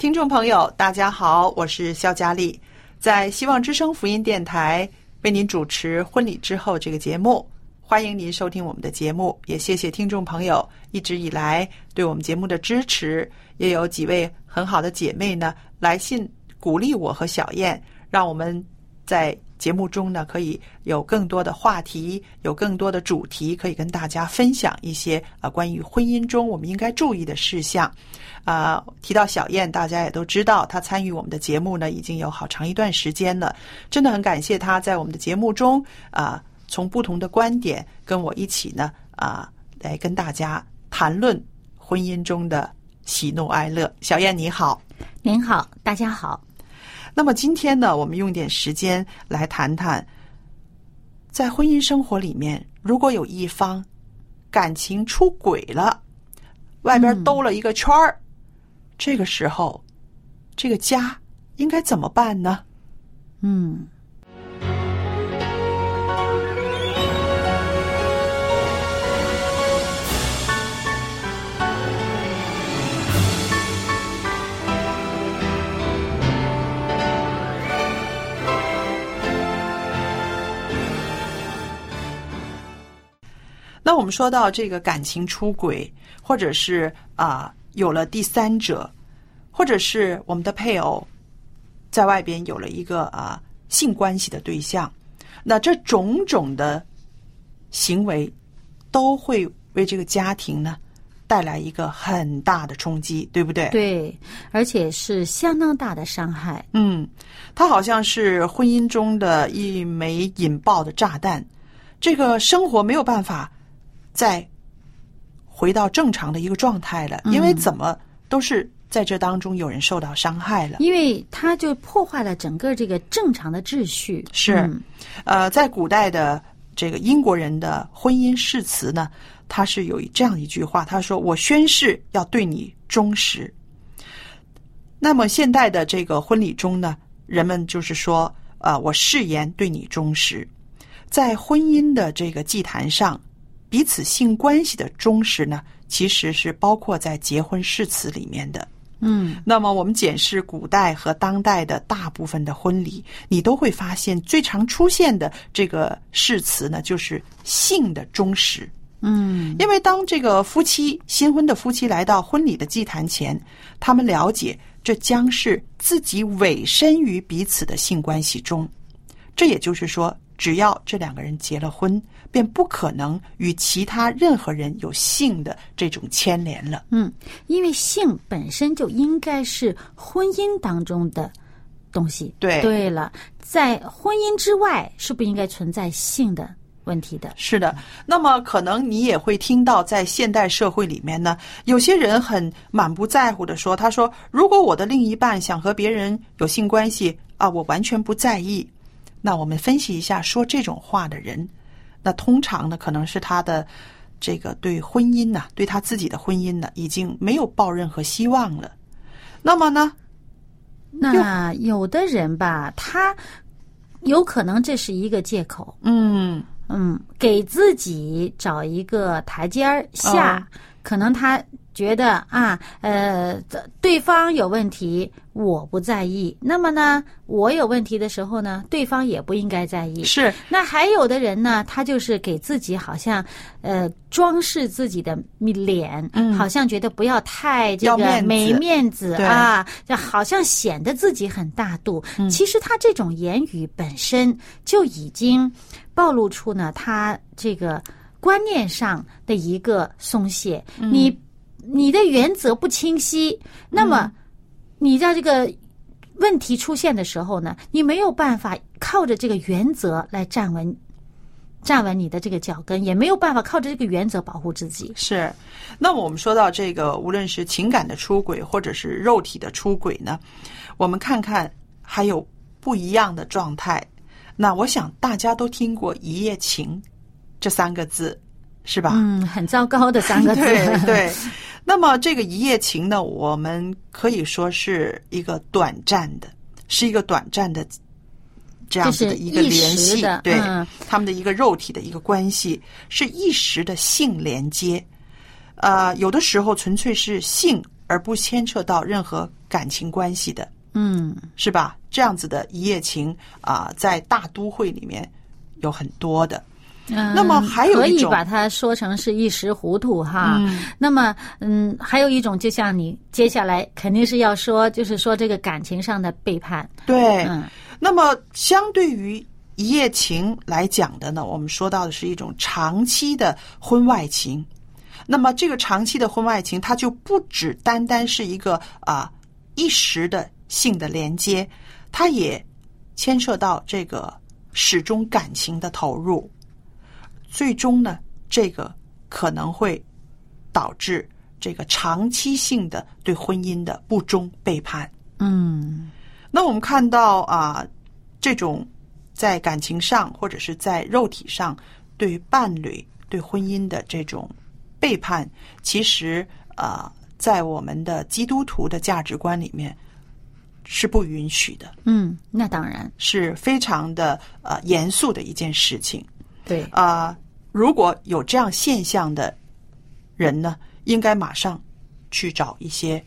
听众朋友，大家好，我是肖佳丽，在希望之声福音电台为您主持《婚礼之后》这个节目。欢迎您收听我们的节目，也谢谢听众朋友一直以来对我们节目的支持。也有几位很好的姐妹呢来信鼓励我和小燕，让我们在节目中呢可以有更多的话题，有更多的主题可以跟大家分享一些呃关于婚姻中我们应该注意的事项。啊、提到小燕，大家也都知道，她参与我们的节目呢已经有好长一段时间了，真的很感谢她在我们的节目中啊、从不同的观点跟我一起呢啊、来跟大家谈论婚姻中的喜怒哀乐。小燕你好。您好，大家好。那么今天呢，我们用点时间来谈谈，在婚姻生活里面，如果有一方感情出轨了，外边兜了一个圈儿，这个时候，这个家应该怎么办呢？嗯，那我们说到这个感情出轨，或者是啊、有了第三者，或者是我们的配偶在外边有了一个啊、性关系的对象，那这种种的行为都会为这个家庭呢带来一个很大的冲击，对不对？对，而且是相当大的伤害。嗯，它好像是婚姻中的一枚引爆的炸弹，这个生活没有办法再回到正常的一个状态了，因为怎么都是在这当中有人受到伤害了。因为它就破坏了整个这个正常的秩序。是嗯呃，在古代的这个英国人的婚姻誓词呢，他是有这样一句话，他说：“我宣誓要对你忠实。”那么现代的这个婚礼中呢，人们就是说，呃，我誓言对你忠实。在婚姻的这个祭坛上，彼此性关系的忠实呢，其实是包括在结婚誓词里面的。嗯，那么我们检视古代和当代的大部分的婚礼，你都会发现最常出现的这个誓词呢，就是性的忠实。嗯，因为当这个夫妻新婚的夫妻来到婚礼的祭坛前，他们了解这将是自己委身于彼此的性关系中。这也就是说，只要这两个人结了婚，便不可能与其他任何人有性的这种牵连了。嗯，因为性本身就应该是婚姻当中的东西。对对了，在婚姻之外是不应该存在性的问题的。是的，那么可能你也会听到，在现代社会里面呢，有些人很满不在乎的说：“他说，如果我的另一半想和别人有性关系啊，我完全不在意。”那我们分析一下，说这种话的人，那通常呢，可能是他的这个对婚姻呐、对他自己的婚姻呢，已经没有抱任何希望了。那么呢？那有的人吧，他有可能这是一个借口，嗯嗯，给自己找一个台阶儿下，哦可能他觉得啊，呃，对方有问题，我不在意。那么呢，我有问题的时候呢，对方也不应该在意。是那还有的人呢，他就是给自己好像呃装饰自己的脸，嗯好像觉得不要太这个没面子啊，就好像显得自己很大度。嗯其实他这种言语本身就已经暴露出呢，他这个观念上的一个松懈。嗯你你的原则不清晰，那么嗯你在这个问题出现的时候呢，你没有办法靠着这个原则来站稳站稳你的这个脚跟，也没有办法靠着这个原则保护自己。是。那么我们说到这个，无论是情感的出轨，或者是肉体的出轨呢，我们看看还有不一样的状态。那我想大家都听过“一夜情”这三个字，是吧？嗯，很糟糕的三个字。对 对。那么这个一夜情呢，我们可以说是一个短暂的，是一个短暂的这样子的一个联系，对、嗯他们的一个肉体的一个关系，是一时的性连接。呃，有的时候纯粹是性，而不牵扯到任何感情关系的，嗯，是吧？这样子的一夜情啊、在大都会里面有很多的。嗯那么还有可以把它说成是一时糊涂哈。嗯那么，嗯，还有一种，就像你接下来肯定是要说，就是说这个感情上的背叛。对，嗯那么相对于一夜情来讲的呢，我们说到的是一种长期的婚外情。那么这个长期的婚外情，它就不只单单是一个啊、一时的性的连接，它也牵涉到这个始终感情的投入。最终呢，这个可能会导致这个长期性的对婚姻的不忠背叛。嗯那我们看到啊，这种在感情上或者是在肉体上对伴侣、对婚姻的这种背叛，其实啊，在我们的基督徒的价值观里面是不允许的，嗯，那当然是非常的呃严肃的一件事情。对。啊、如果有这样现象的人呢，应该马上去找一些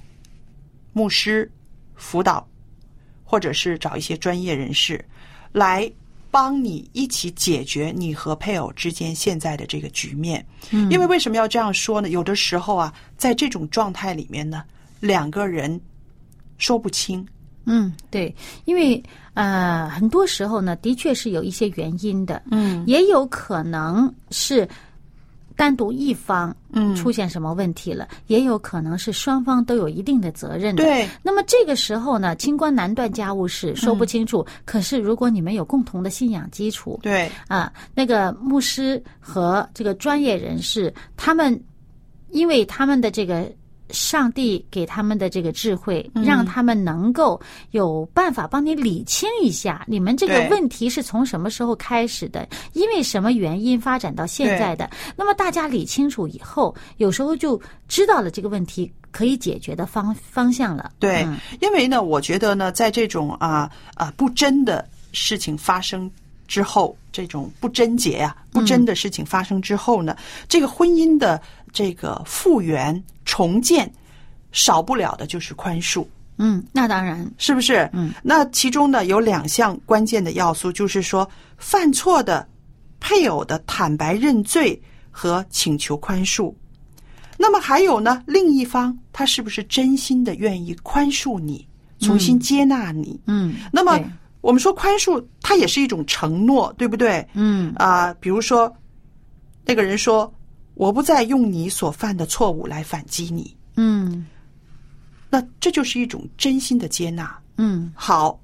牧师辅导，或者是找一些专业人士来帮你一起解决你和配偶之间现在的这个局面。嗯因为为什么要这样说呢？有的时候啊，在这种状态里面呢，两个人说不清。嗯，对，因为呃，很多时候呢，的确是有一些原因的，嗯。也有可能是单独一方嗯。出现什么问题了，也有可能是双方都有一定的责任的。对，那么这个时候呢，清官难断家务事，说不清楚。可是如果你们有共同的信仰基础，对，啊，那个牧师和这个专业人士，他们因为他们的这个上帝给他们的这个智慧，嗯。让他们能够有办法帮你理清一下，你们这个问题是从什么时候开始的，因为什么原因发展到现在的。那么大家理清楚以后，有时候就知道了这个问题可以解决的方方向了。对，嗯。因为呢，我觉得呢，在这种啊啊不真的事情发生之后，这种不贞洁啊、不真的事情发生之后呢，这个婚姻的这个复原重建，少不了的就是宽恕。嗯，那当然，是不是？嗯，那其中呢有两项关键的要素，就是说犯错的配偶的坦白认罪和请求宽恕。那么还有呢，另一方他是不是真心的愿意宽恕你，重新接纳你？嗯，那么我们说宽恕，它也是一种承诺，对不对？嗯啊、比如说那个人说：“我不再用你所犯的错误来反击你。嗯”那这就是一种真心的接纳。嗯，好，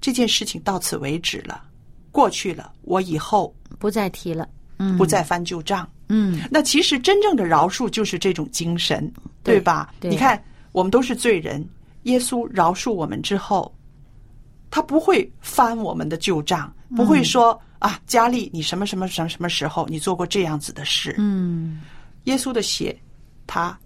这件事情到此为止了，过去了，我以后不再提了。嗯，不再翻旧账。嗯那其实真正的饶恕就是这种精神，对吧？对你看，我们都是罪人，耶稣饶恕我们之后，他不会翻我们的旧账，不会说、啊，佳丽，你什么什么什么什么时候你做过这样子的事？嗯，耶稣的血，他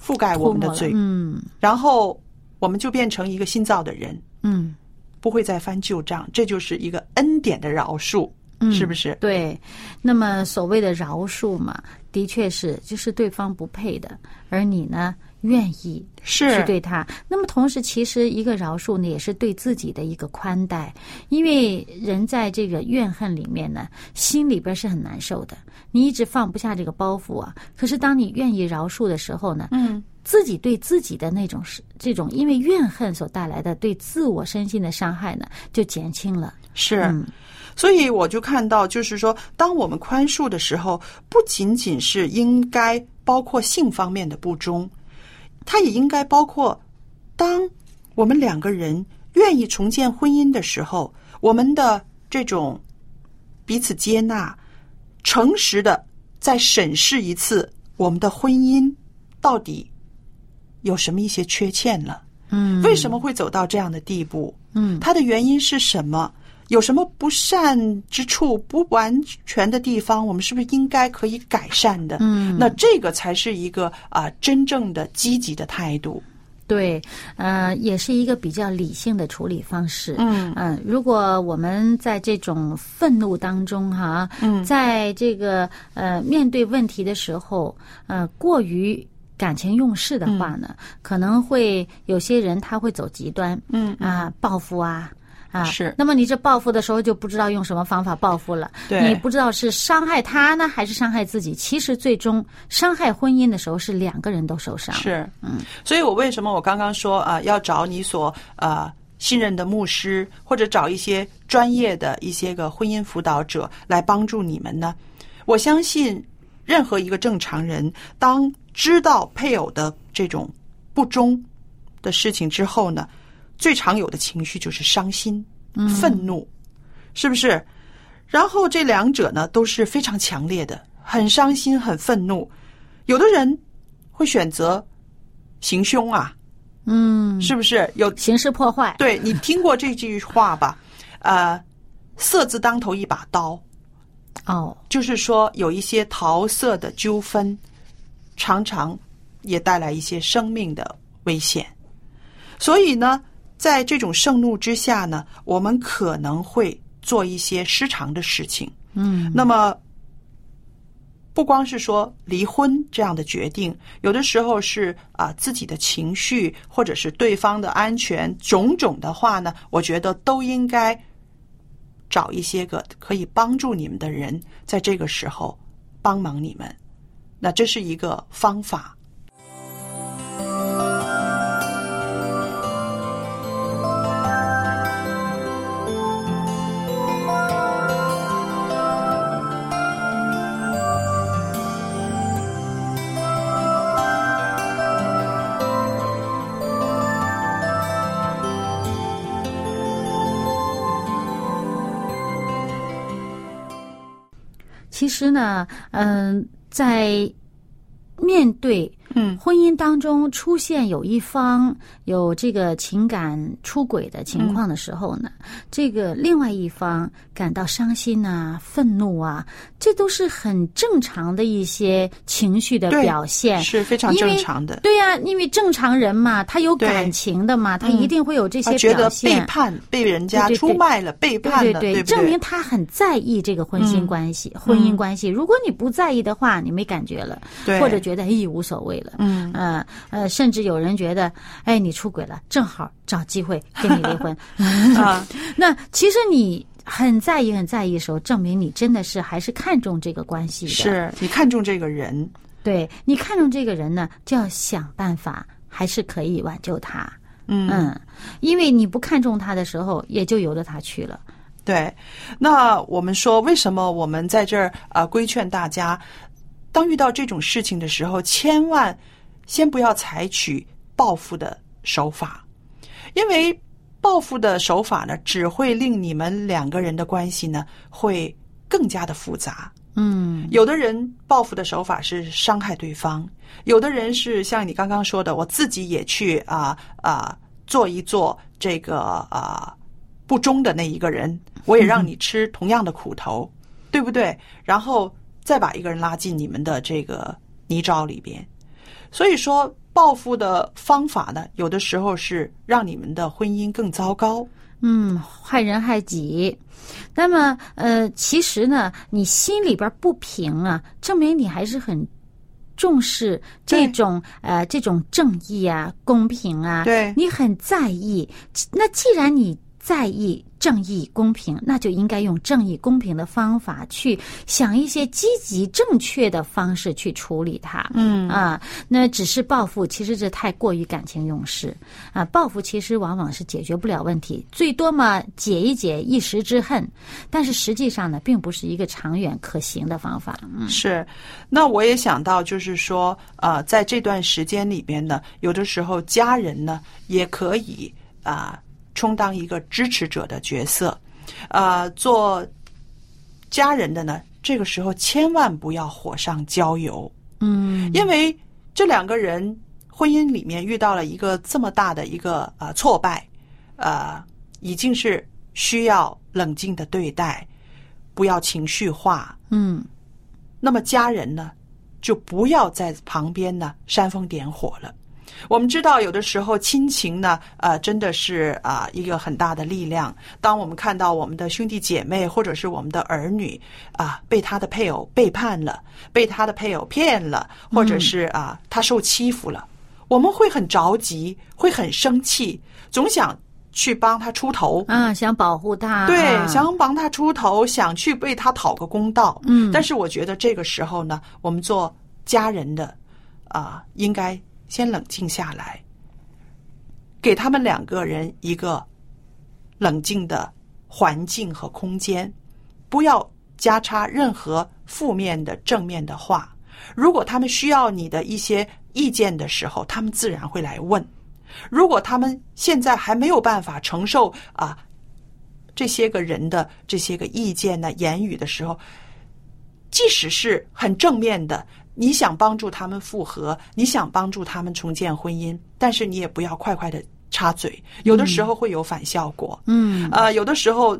覆盖我们的罪，嗯。然后我们就变成一个新造的人，嗯。不会再翻旧账，这就是一个恩典的饶恕，嗯，是不是？对，那么所谓的饶恕嘛，的确是就是对方不配的，而你呢愿意是去对他。那么同时，其实一个饶恕呢，也是对自己的一个宽待，因为人在这个怨恨里面呢，心里边是很难受的，你一直放不下这个包袱啊。可是当你愿意饶恕的时候呢，嗯，自己对自己的那种是这种因为怨恨所带来的对自我身心的伤害呢，就减轻了。是。嗯所以我就看到，就是说，当我们宽恕的时候，不仅仅是应该包括性方面的不忠，它也应该包括，当我们两个人愿意重建婚姻的时候，我们的这种彼此接纳、诚实的再审视一次我们的婚姻到底有什么一些缺陷了。嗯为什么会走到这样的地步？嗯它的原因是什么？有什么不善之处、不完全的地方？我们是不是应该可以改善的？嗯那这个才是一个啊、真正的积极的态度。对，呃，也是一个比较理性的处理方式。嗯嗯、如果我们在这种愤怒当中哈，嗯在这个呃面对问题的时候，呃，过于感情用事的话呢，可能会有些人他会走极端，嗯啊，报复啊。啊，是那么你这报复的时候就不知道用什么方法报复了，对你不知道是伤害他呢，还是伤害自己。其实最终伤害婚姻的时候是两个人都受伤。是，嗯，所以我为什么我刚刚说啊、要找你所呃信任的牧师，或者找一些专业的一些个婚姻辅导者来帮助你们呢？我相信任何一个正常人，当知道配偶的这种不忠的事情之后呢，最常有的情绪就是伤心、愤怒，是不是？然后这两者呢都是非常强烈的，很伤心、很愤怒。有的人会选择行凶啊，嗯，是不是？有刑事破坏。对你听过这句话吧？呃，色字当头一把刀，哦，就是说有一些桃色的纠纷，常常也带来一些生命的危险。所以呢，在这种盛怒之下呢，我们可能会做一些失常的事情。嗯，那么，不光是说离婚这样的决定，有的时候是啊、自己的情绪，或者是对方的安全，种种的话呢，我觉得都应该找一些个可以帮助你们的人，在这个时候帮忙你们。那这是一个方法。其实呢，嗯、在面对嗯婚姻当中出现有一方有这个情感出轨的情况的时候呢，这个另外一方感到伤心啊、愤怒啊，这都是很正常的一些情绪的表现。是非常正常的。对呀、因为正常人嘛，他有感情的嘛，他嗯一定会有这些他觉得表现。背叛，被人家对对对出卖了，背叛了，对对？证明他很在意这个婚姻嗯关系、婚姻关系。如果你不在意的话，你没感觉了，对或者觉得哎无所谓了，嗯呃呃，甚至有人觉得，哎，你出轨了，正好找机会跟你离婚。啊，那其实你很在意、很在意的时候，证明你真的是还是看重这个关系的。是你看重这个人，对你看重这个人呢，就要想办法，还是可以挽救他。嗯嗯，因为你不看重他的时候，也就由着他去了。对，那我们说，为什么我们在这儿啊、呃规劝大家，当遇到这种事情的时候，千万先不要采取报复的手法，因为报复的手法呢，只会令你们两个人的关系呢会更加的复杂。嗯有的人报复的手法是伤害对方，有的人是像你刚刚说的，我自己也去啊啊、做一做这个啊、不忠的那一个人，我也让你吃同样的苦头，对不对？然后再把一个人拉进你们的这个泥沼里边。所以说，报复的方法呢，有的时候是让你们的婚姻更糟糕。嗯，害人害己。那么，呃，其实呢，你心里边不平啊，证明你还是很重视这种呃这种正义啊、公平啊，对你很在意。那既然你在意正义、公平，那就应该用正义、公平的方法去想一些积极、正确的方式去处理它。嗯啊，那只是报复，其实这太过于感情用事啊。报复其实往往是解决不了问题，最多嘛解一解一时之恨，但是实际上呢，并不是一个长远可行的方法。嗯是，那我也想到，就是说，呃，在这段时间里边呢，有的时候家人呢也可以啊、充当一个支持者的角色，呃，做家人的呢，这个时候千万不要火上浇油，嗯。因为这两个人婚姻里面遇到了一个这么大的一个呃挫败，呃，已经是需要冷静的对待，不要情绪化，嗯。那么家人呢，就不要在旁边呢煽风点火了。我们知道，有的时候亲情呢，呃，真的是啊、一个很大的力量。当我们看到我们的兄弟姐妹或者是我们的儿女啊、被他的配偶背叛了，被他的配偶骗了，或者是啊、他受欺负了，我们会很着急，会很生气，总想去帮他出头。啊，想保护他，对，啊想帮他出头，想去为他讨个公道。嗯但是我觉得这个时候呢，我们做家人的啊、应该先冷静下来，给他们两个人一个冷静的环境和空间，不要加插任何负面的、正面的话。如果他们需要你的一些意见的时候，他们自然会来问。如果他们现在还没有办法承受啊这些个人的这些个意见呢、言语的时候，即使是很正面的，你想帮助他们复合，你想帮助他们重建婚姻，但是你也不要快快的插嘴，有的时候会有反效果。嗯呃，有的时候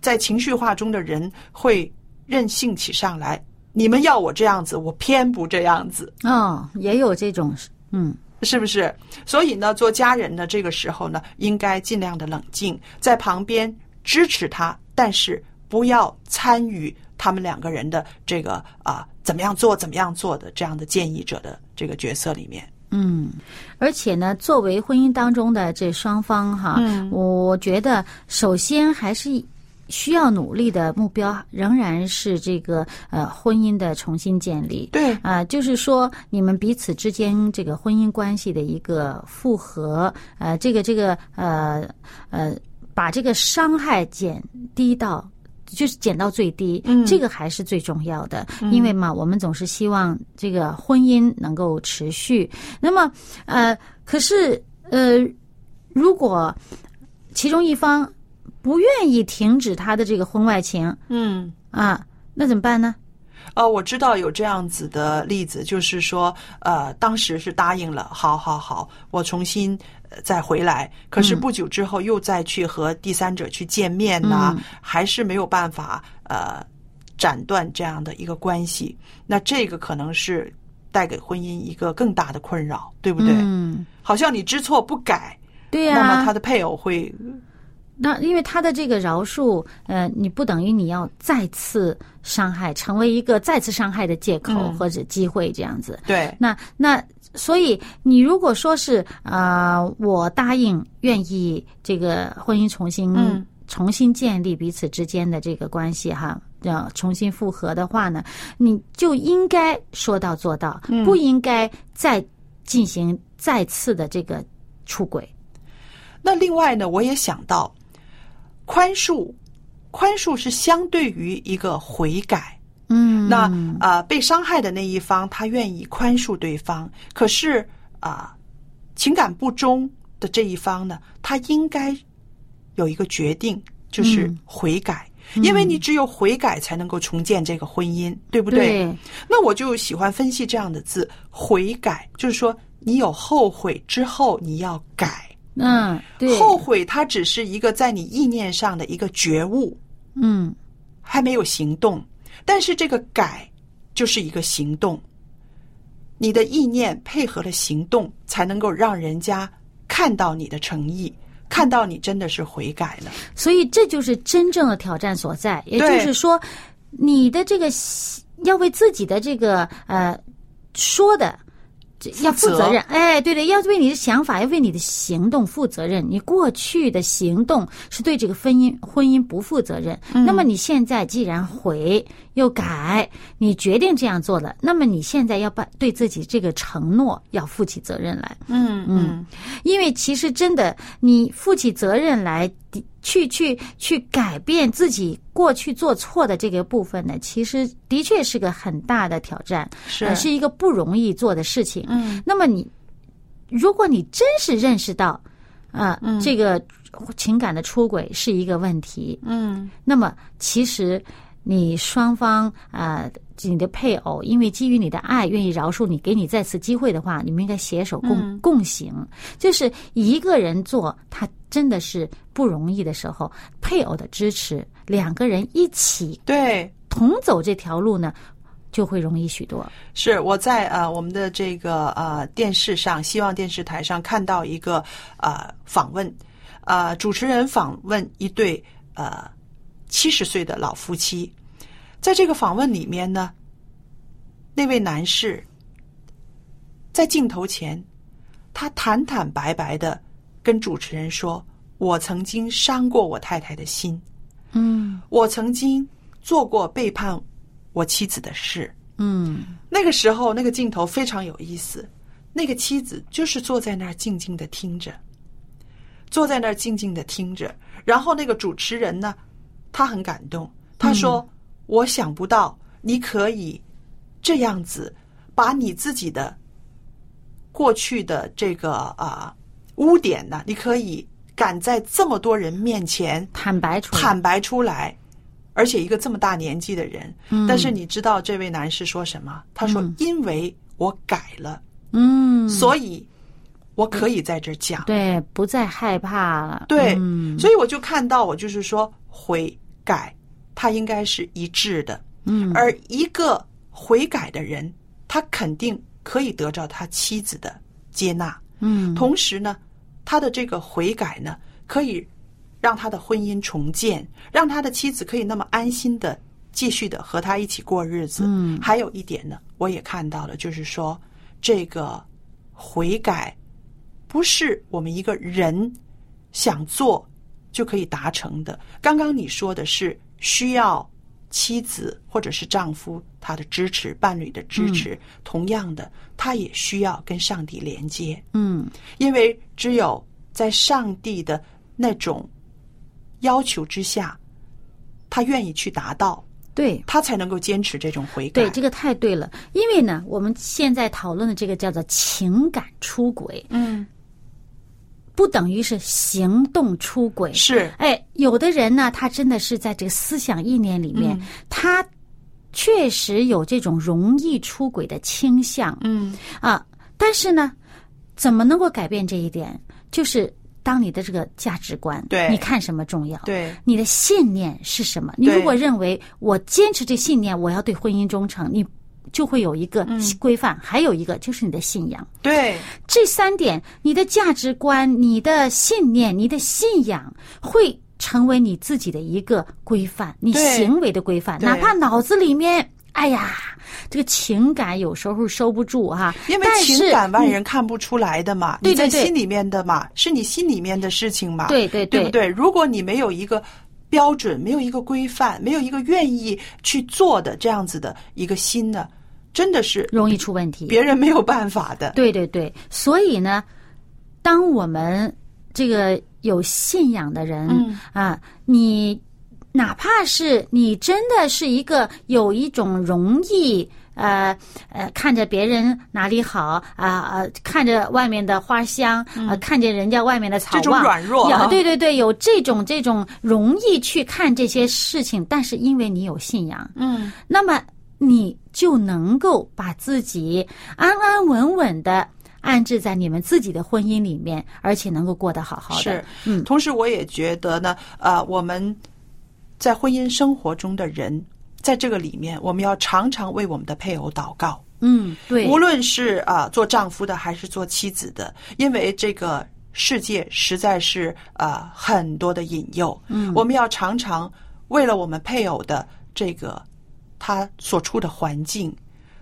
在情绪化中的人会任性起上来，你们要我这样子，我偏不这样子。哦，也有这种，嗯是不是？所以呢，做家人的，这个时候呢，应该尽量的冷静，在旁边支持他，但是不要参与他们两个人的这个啊、怎么样做、怎么样做的这样的建议者的这个角色里面。嗯，而且呢，作为婚姻当中的这双方哈，嗯我觉得首先还是需要努力的目标仍然是这个呃婚姻的重新建立。对，啊、就是说你们彼此之间这个婚姻关系的一个复合，呃，这个这个呃呃，把这个伤害减低到。就是减到最低，嗯这个还是最重要的，因为嘛，我们总是希望这个婚姻能够持续。那么，呃，可是呃，如果其中一方不愿意停止他的这个婚外情嗯。啊，那怎么办呢？呃，我知道有这样子的例子，就是说，呃，当时是答应了，好好好，我重新呃再回来，可是不久之后又再去和第三者去见面呐、嗯。还是没有办法呃斩断这样的一个关系，那这个可能是带给婚姻一个更大的困扰，对不对？嗯，好像你知错不改，对呀、那么他的配偶会那因为他的这个饶恕，呃，你不等于你要再次伤害，成为一个再次伤害的借口嗯或者机会这样子。对那那所以你如果说是呃，我答应愿意这个婚姻重新、嗯重新建立彼此之间的这个关系哈，要重新复合的话呢，你就应该说到做到，嗯不应该再进行再次的这个出轨。那另外呢，我也想到，宽恕，宽恕是相对于一个悔改。嗯，那啊、呃被伤害的那一方他愿意宽恕对方，可是啊、情感不忠的这一方呢，他应该有一个决定，就是嗯悔改。因为你只有悔改才能够重建这个婚姻，对不对那我就喜欢分析这样的字，悔改，就是说你有后悔之后，你要改。嗯，对，后悔它只是一个在你意念上的一个觉悟，嗯还没有行动。但是这个改就是一个行动。你的意念配合了行动，才能够让人家看到你的诚意，看到你真的是悔改了。所以这就是真正的挑战所在，也就是说，你的这个要为自己的这个呃说的。这要负责任，哎，对对，要为你的想法，要为你的行动负责任。你过去的行动是对这个婚姻婚姻不负责任，那么你现在既然悔又改，你决定这样做了，那么你现在要把对自己这个承诺要负起责任来。嗯嗯，因为其实真的，你负起责任来，去去去改变自己过去做错的这个部分呢，其实的确是个很大的挑战，是。呃是一个不容易做的事情。嗯，那么你，如果你真是认识到，啊、这个情感的出轨是一个问题，嗯。那么其实你双方啊、你的配偶因为基于你的爱，愿意饶恕你，给你再次机会的话，你们应该携手共、共行。就是一个人做，他真的是不容易的时候，配偶的支持，两个人一起对，同走这条路呢，就会容易许多。是我在呃我们的这个呃电视上，希望电视台上看到一个呃访问，呃主持人访问一对呃七十岁的老夫妻，在这个访问里面呢，那位男士在镜头前，他坦坦白白的跟主持人说：“我曾经伤过我太太的心，嗯我曾经做过背叛我妻子的事。”嗯那个时候，那个镜头非常有意思。那个妻子就是坐在那儿静静的听着，坐在那儿静静的听着。然后那个主持人呢，他很感动，他说：“我想不到你可以这样子把你自己的过去的这个啊、污点呢，你可以敢在这么多人面前坦白出来，坦白出来，而且一个这么大年纪的人，但是你知道这位男士说什么？他说：“因为我改了，嗯，所以我可以在这讲。对，不再害怕。了。对，嗯。所以我就看到，我就是说悔改，它应该是一致的。嗯，而一个悔改的人，他肯定可以得到他妻子的接纳。嗯同时呢，他的这个悔改呢，可以让他的婚姻重建，让他的妻子可以那么安心的继续的和他一起过日子。嗯还有一点呢，我也看到了，就是说这个悔改不是我们一个人想做就可以达成的。刚刚你说的是需要妻子或者是丈夫他的支持，伴侣的支持，同样的，他也需要跟上帝连接。嗯因为只有在上帝的那种要求之下，他愿意去达到，对。他才能够坚持这种悔改。对，这个太对了。因为呢，我们现在讨论的这个叫做情感出轨，嗯，不等于是行动出轨。是哎，有的人呢，他真的是在这个思想意念里面，嗯他确实有这种容易出轨的倾向。嗯啊，但是呢，怎么能够改变这一点？就是当你的这个价值观，对你看什么重要？对你的信念是什么？你如果认为我坚持这信念，我要对婚姻忠诚，你就会有一个嗯。规范，还有一个就是你的信仰。对。这三点，你的价值观、你的信念、你的信仰，会成为你自己的一个规范，你行为的规范。哪怕脑子里面，哎呀，这个情感有时候收不住哈、因为情感外人看不出来的嘛，对对对。你在心里面的嘛，是你心里面的事情嘛，对对对。对不对？如果你没有一个标准，没有一个规范，没有一个愿意去做的这样子的一个心呢，真的是容易出问题。别人没有办法的。对对对，所以呢，当我们这个有信仰的人、嗯啊，你哪怕是你真的是一个有一种容易。呃呃，看着别人哪里好啊呃，看着外面的花香啊、看见人家外面的草嗯这种，软弱啊对对对，有这种这种容易去看这些事情，但是因为你有信仰，嗯，那么你就能够把自己安安稳稳的安置在你们自己的婚姻里面，而且能够过得好好的。是，嗯，同时我也觉得呢，呃，我们在婚姻生活中的人，在这个里面，我们要常常为我们的配偶祷告。嗯，对，无论是啊、做丈夫的还是做妻子的，因为这个世界实在是啊、很多的引诱，嗯，我们要常常为了我们配偶的这个他所处的环境。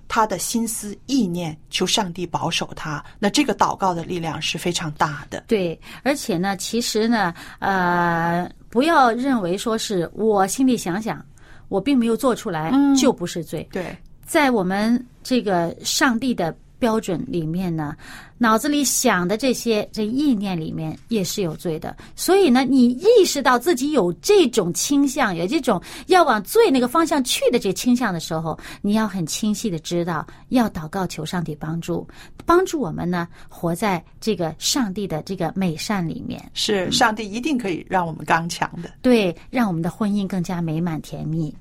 他的心思意念，求上帝保守他。那这个祷告的力量是非常大的。对，而且呢，其实呢，呃，不要认为说是我心里想想，我并没有做出来，嗯就不是罪。对，在我们这个上帝的标准里面呢，脑子里想的这些这意念里面也是有罪的。所以呢，你意识到自己有这种倾向，有这种要往罪那个方向去的这倾向的时候，你要很清晰的知道，要祷告求上帝帮助，帮助我们呢活在这个上帝的这个美善里面，是上帝一定可以让我们刚强的。对，让我们的婚姻更加美满甜蜜。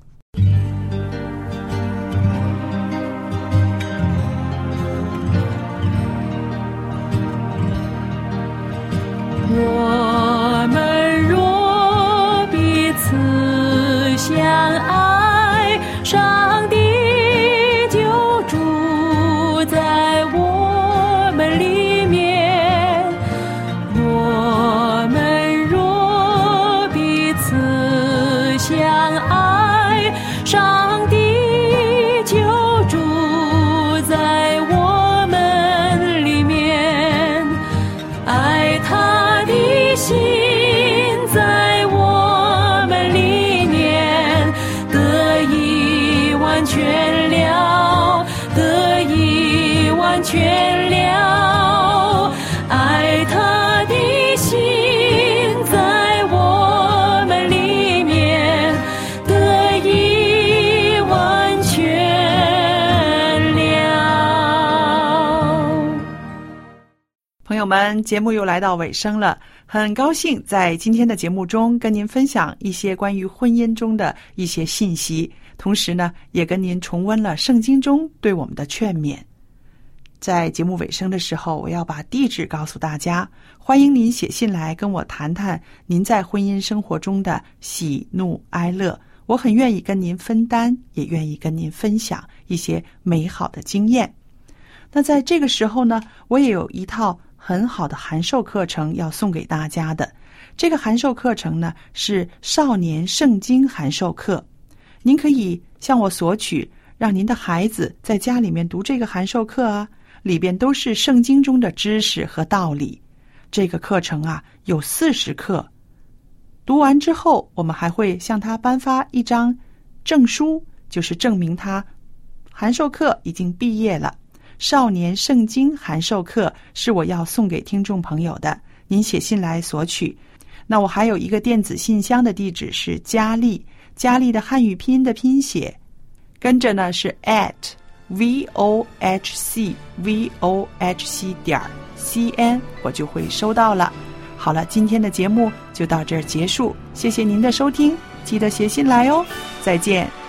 友们，节目又来到尾声了，很高兴在今天的节目中跟您分享一些关于婚姻中的一些信息，同时呢，也跟您重温了圣经中对我们的劝勉。在节目尾声的时候，我要把地址告诉大家，欢迎您写信来跟我谈谈您在婚姻生活中的喜怒哀乐，我很愿意跟您分担，也愿意跟您分享一些美好的经验。那在这个时候呢，我也有一套很好的函授课程要送给大家的。这个函授课程呢是少年圣经函授课，您可以向我索取，让您的孩子在家里面读这个函授课啊，里边都是圣经中的知识和道理。这个课程啊有四十课，读完之后，我们还会向他颁发一张证书，就是证明他函授课已经毕业了。少年圣经函授课是我要送给听众朋友的，您写信来索取。那我还有一个电子信箱的地址是佳丽，佳丽的汉语拼音的拼写，跟着呢是 at v o h c v o h c 点 c n，我就会收到了。好了，今天的节目就到这儿结束，谢谢您的收听，记得写信来哦，再见。